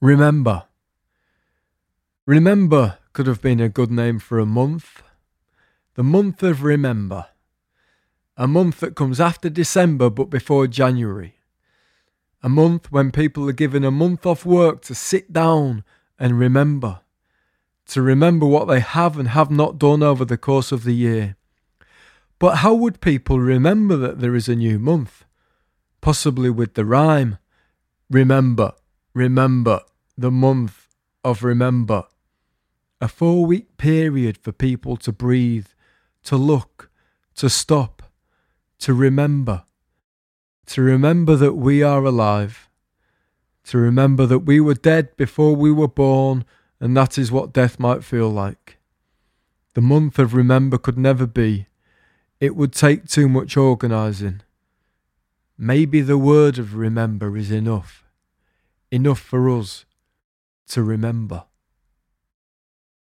Remember. Remember could have been a good name for a month. The month of Remember. A month that comes after December but before January. A month when people are given a month off work to sit down and remember. To remember what they have and have not done over the course of the year. But how would people remember that there is a new month? Possibly with the rhyme Remember, remember, the month of remember. A four week period for people to breathe, to look, to stop, to remember to remember that we are alive, to remember that we were dead before we were born, and that is what death might feel like. The month of remember could never be. It would take too much organising. Maybe the word of remember is enough, enough for us to remember.